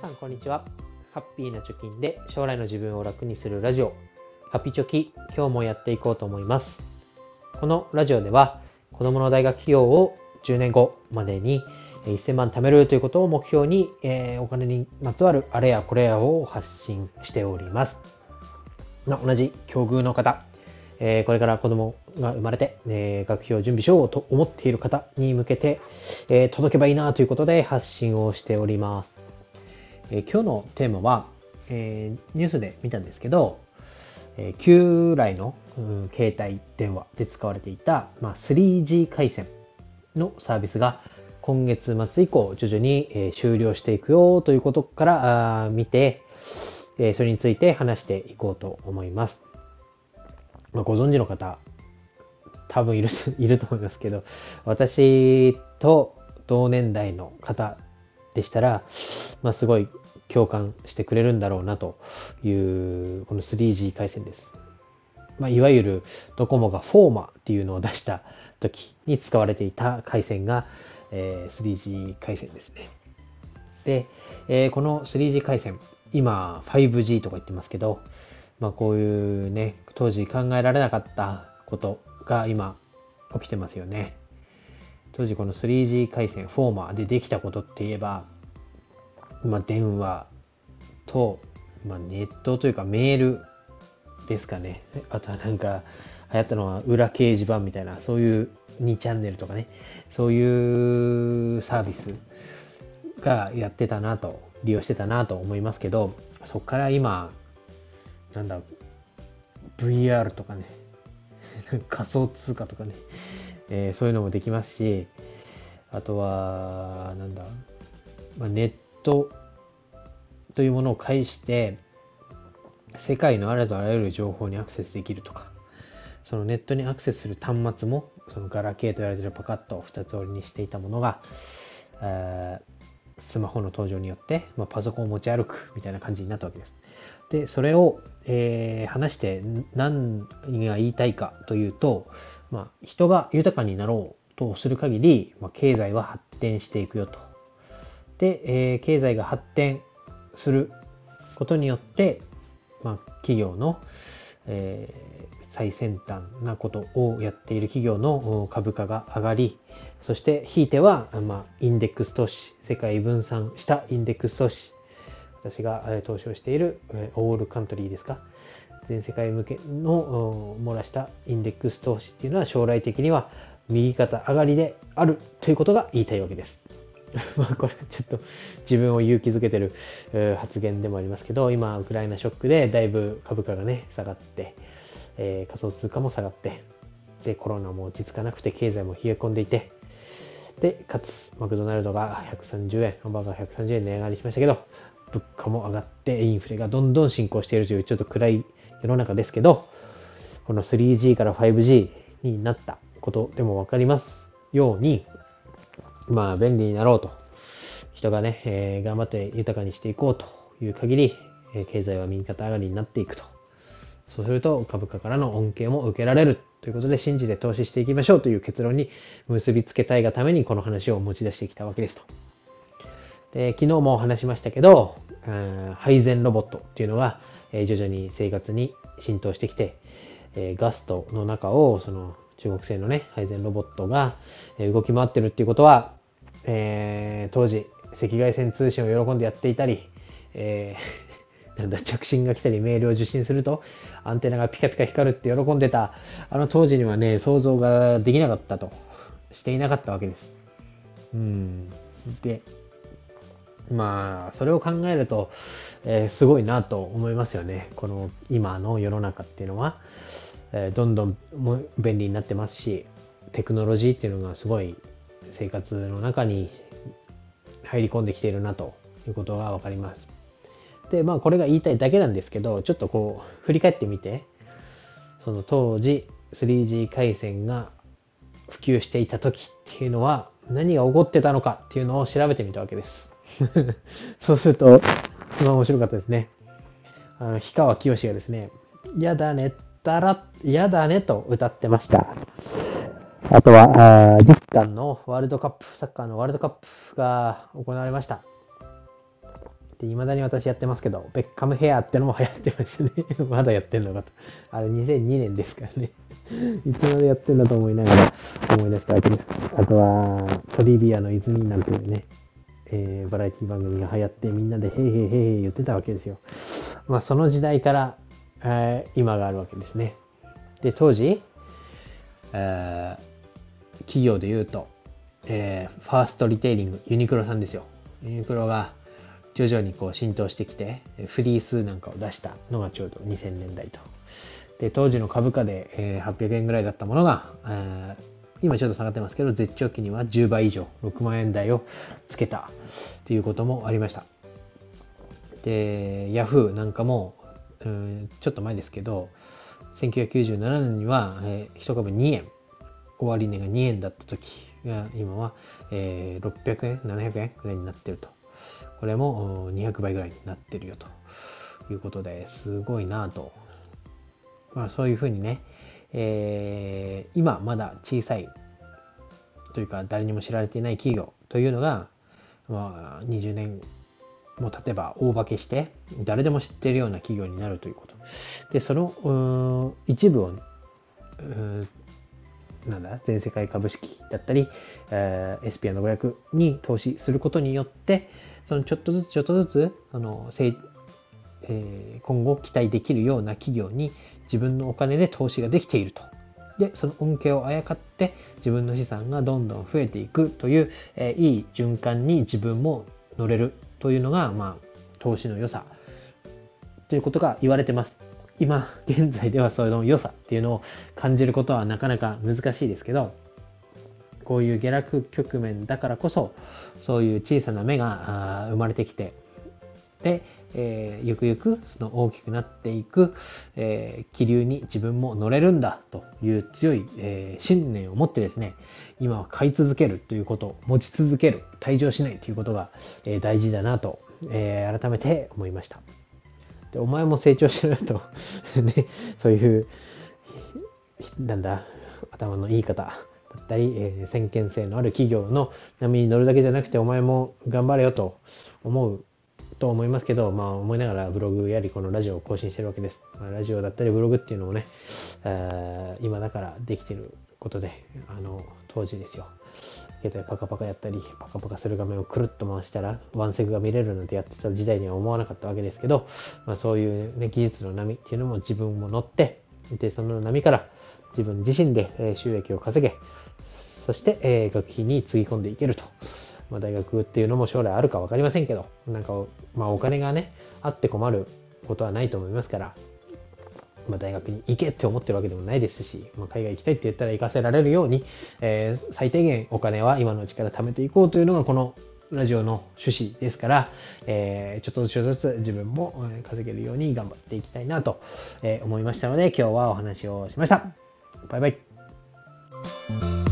さんこんにちはハッピーな貯金で将来の自分を楽にするラジオハッピチョキ今日もやっていこうと思いますこのラジオでは子供の大学費用を10年後までに1000万貯めるということを目標に、えー、お金にまつわるあれやこれやを発信しております。同じ境遇の方、えー、これから子供が生まれて、えー、学費を準備しようと思っている方に向けて、えー、届けばいいなということで発信をしております。え今日のテーマは、えニュースで見たんですけど、え旧来の、うん、携帯電話で使われていた、まあ、3G 回線のサービスが今月末以降徐々に、え終了していくよということから見て、えそれについて話していこうと思います。まあ、ご存知の方、多分いる いると思いますけど、私と同年代の方でしたら、まあ、すごい共感してくれるんだろうなという、この 3G 回線です。まあ、いわゆるドコモがフォーマっていうのを出した時に使われていた回線が、えー、3G 回線ですね。で、えー、この 3G 回線、今 5G とか言ってますけど、まあこういうね、当時考えられなかったことが今起きてますよね。当時この 3G 回線、フォーマーでできたことって言えば、まあ電話と、まあ、ネットというかメールですかね。あとはなんか流行ったのは裏掲示板みたいな、そういう2チャンネルとかね、そういうサービスがやってたなと、利用してたなと思いますけど、そこから今、なんだ、VR とかね、仮想通貨とかね、えー、そういうのもできますし、あとは、なんだ、まあ、ネットというものを介して、世界のあらゆる情報にアクセスできるとか、そのネットにアクセスする端末も、そのガラケーと言われているパカッと二つ折りにしていたものが、スマホの登場によって、まあ、パソコンを持ち歩くみたいな感じになったわけです。で、それを、えー、話して何が言いたいかというと、まあ、人が豊かになろうとする限り、まあ、経済は発展していくよと。で、えー、経済が発展することによって、まあ、企業の、えー、最先端なことをやっている企業の株価が上がり、そしてひいては、まあ、インデックス投資、世界分散したインデックス投資、私が投資をしているオールカントリーですか、全世界向けの漏らしたインデックス投資っていうのは将来的には右肩上がりであるということが言いたいわけです。まあこれちょっと自分を勇気づけてる発言でもありますけど、今ウクライナショックでだいぶ株価がね、下がって、えー、仮想通貨も下がって、で、コロナも落ち着かなくて、経済も冷え込んでいて、で、かつ、マクドナルドが130円、ハンバーガー130円値上がりしましたけど、物価も上がって、インフレがどんどん進行しているという、ちょっと暗い世の中ですけど、この 3G から 5G になったことでもわかりますように、まあ、便利になろうと。人がね、えー、頑張って豊かにしていこうという限り、え、経済は右肩上がりになっていくと。そうすると株価からの恩恵も受けられるということで信じて投資していきましょうという結論に結びつけたいがためにこの話を持ち出してきたわけですと。で昨日も話しましたけど、配膳ロボットっていうのが、え徐々に生活に浸透してきて、えガストの中をその中国製のね、配膳ロボットが動き回ってるっていうことは、えー、当時赤外線通信を喜んでやっていたり、えー なんだ、着信が来たりメールを受信すると、アンテナがピカピカ光るって喜んでた、あの当時にはね、想像ができなかったと、していなかったわけです。うん。で、まあ、それを考えると、えー、すごいなと思いますよね。この今の世の中っていうのは、えー、どんどん便利になってますし、テクノロジーっていうのがすごい生活の中に入り込んできているなということがわかります。で、まあこれが言いたいだけなんですけど、ちょっとこう振り返ってみて、その当時 3G 回線が普及していた時っていうのは何が起こってたのかっていうのを調べてみたわけです。そうすると、まあ面白かったですね。あの、氷川きよしがですね、やだねったら、やだねと歌ってました。あとは、日韓のワールドカップ、サッカーのワールドカップが行われました。で、未だに私やってますけど、ベッカムヘアってのも流行ってましたね。まだやってんのかと。あれ2002年ですからね。いつまでやってんだと思いながら思い出したわけです。あとは、トリビアの泉なんていうね、えー、バラエティ番組が流行ってみんなでへいへいへいへい言ってたわけですよ。まあその時代から、えー、今があるわけですね。で、当時、えー、企業で言うと、えー、ファーストリテイリング、ユニクロさんですよ。ユニクロが徐々にこう浸透してきて、フリースなんかを出したのがちょうど2000年代と。で、当時の株価で、えー、800円ぐらいだったものが、えー、今ちょっと下がってますけど、絶頂期には10倍以上、6万円台をつけたということもありました。で、ヤフーなんかも、うん、ちょっと前ですけど、1997年には、えー、1株2円、終値が2円だった時が今は、えー、600円、700円ぐらいになってると。これも200倍ぐらいになってるよということですごいなぁと。まあそういうふうにね、えー、今まだ小さいというか誰にも知られていない企業というのが、まあ、20年も経てば大化けして誰でも知っているような企業になるということ。で、その一部をなんだ、全世界株式だったり、えー、SPR の500に投資することによって、そのちょっとずつちょっとずつ、あの、えー、今後期待できるような企業に自分のお金で投資ができていると。で、その恩恵をあやかって自分の資産がどんどん増えていくという、え、いい循環に自分も乗れるというのが、まあ、投資の良さということが言われてます。今現在ではそういうの良さっていうのを感じることはなかなか難しいですけどこういう下落局面だからこそそういう小さな芽が生まれてきて、えー、ゆくゆくその大きくなっていく、えー、気流に自分も乗れるんだという強い、えー、信念を持ってですね今は買い続けるということ持ち続ける退場しないということが、えー、大事だなと、えー、改めて思いました。でお前も成長しろよと ね、そういう、なんだ、頭のいい方だったり、えー、先見性のある企業の波に乗るだけじゃなくて、お前も頑張れよと思うと思いますけど、まあ思いながらブログやりこのラジオを更新してるわけです。まあ、ラジオだったりブログっていうのもね、えー、今だからできてることで、あの、当時ですよ。携帯パカパカやったり、パカパカする画面をくるっと回したら、ワンセグが見れるなんてやってた時代には思わなかったわけですけど、まあ、そういう、ね、技術の波っていうのも自分も乗って、で、その波から自分自身で収益を稼げ、そして、えー、学費につぎ込んでいけると。まあ、大学っていうのも将来あるか分かりませんけど、なんか、まあ、お金がね、あって困ることはないと思いますから、まあ、大学に行けって思ってるわけでもないですし、まあ、海外行きたいって言ったら行かせられるように、えー、最低限お金は今のうちから貯めていこうというのがこのラジオの趣旨ですから、えー、ちょっとずつ自分も稼げるように頑張っていきたいなと思いましたので、今日はお話をしました。バイバイ。